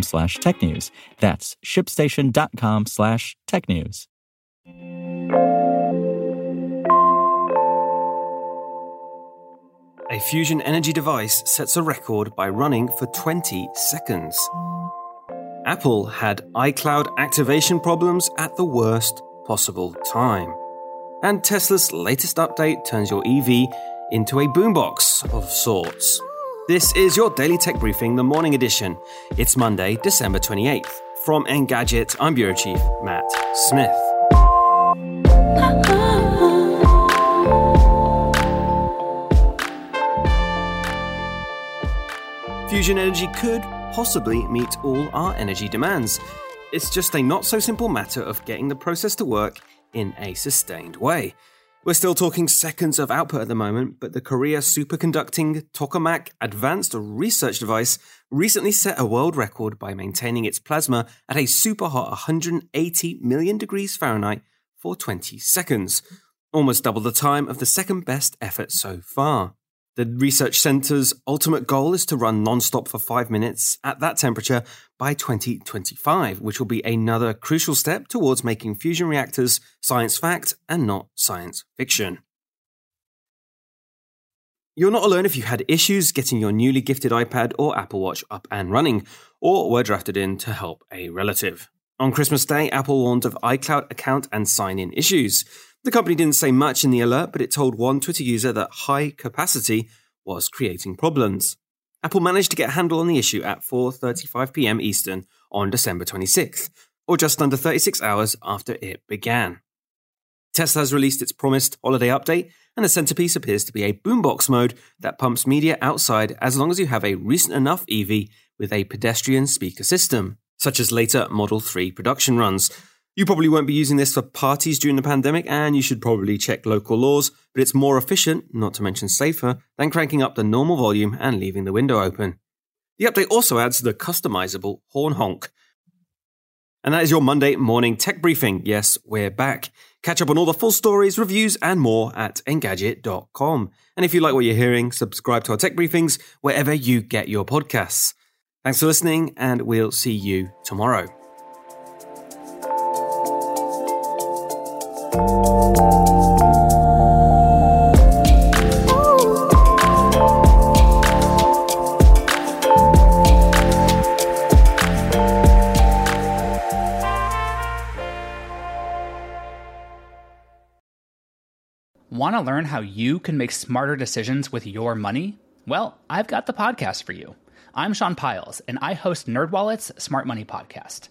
slash technews. That's shipstation.com slash tech news. A fusion energy device sets a record by running for 20 seconds. Apple had iCloud activation problems at the worst possible time. And Tesla's latest update turns your EV into a boombox of sorts. This is your Daily Tech Briefing, the morning edition. It's Monday, December 28th. From Engadget, I'm Bureau Chief Matt Smith. Fusion energy could possibly meet all our energy demands. It's just a not so simple matter of getting the process to work in a sustained way. We're still talking seconds of output at the moment, but the Korea superconducting tokamak advanced research device recently set a world record by maintaining its plasma at a super hot 180 million degrees Fahrenheit for 20 seconds, almost double the time of the second best effort so far. The research center's ultimate goal is to run non-stop for five minutes at that temperature by 2025, which will be another crucial step towards making fusion reactors science fact and not science fiction. You're not alone if you had issues getting your newly gifted iPad or Apple Watch up and running, or were drafted in to help a relative. On Christmas Day, Apple warned of iCloud account and sign in issues. The company didn't say much in the alert, but it told one Twitter user that high capacity was creating problems. Apple managed to get a handle on the issue at 4:35 p.m. Eastern on December 26th, or just under 36 hours after it began. Tesla has released its promised holiday update, and the centerpiece appears to be a boombox mode that pumps media outside as long as you have a recent enough EV with a pedestrian speaker system, such as later Model 3 production runs, you probably won't be using this for parties during the pandemic, and you should probably check local laws, but it's more efficient, not to mention safer, than cranking up the normal volume and leaving the window open. The update also adds the customizable horn honk. And that is your Monday morning tech briefing. Yes, we're back. Catch up on all the full stories, reviews, and more at engadget.com. And if you like what you're hearing, subscribe to our tech briefings wherever you get your podcasts. Thanks for listening, and we'll see you tomorrow. Want to learn how you can make smarter decisions with your money? Well, I've got the podcast for you. I'm Sean Pyles, and I host NerdWallet's Smart Money Podcast.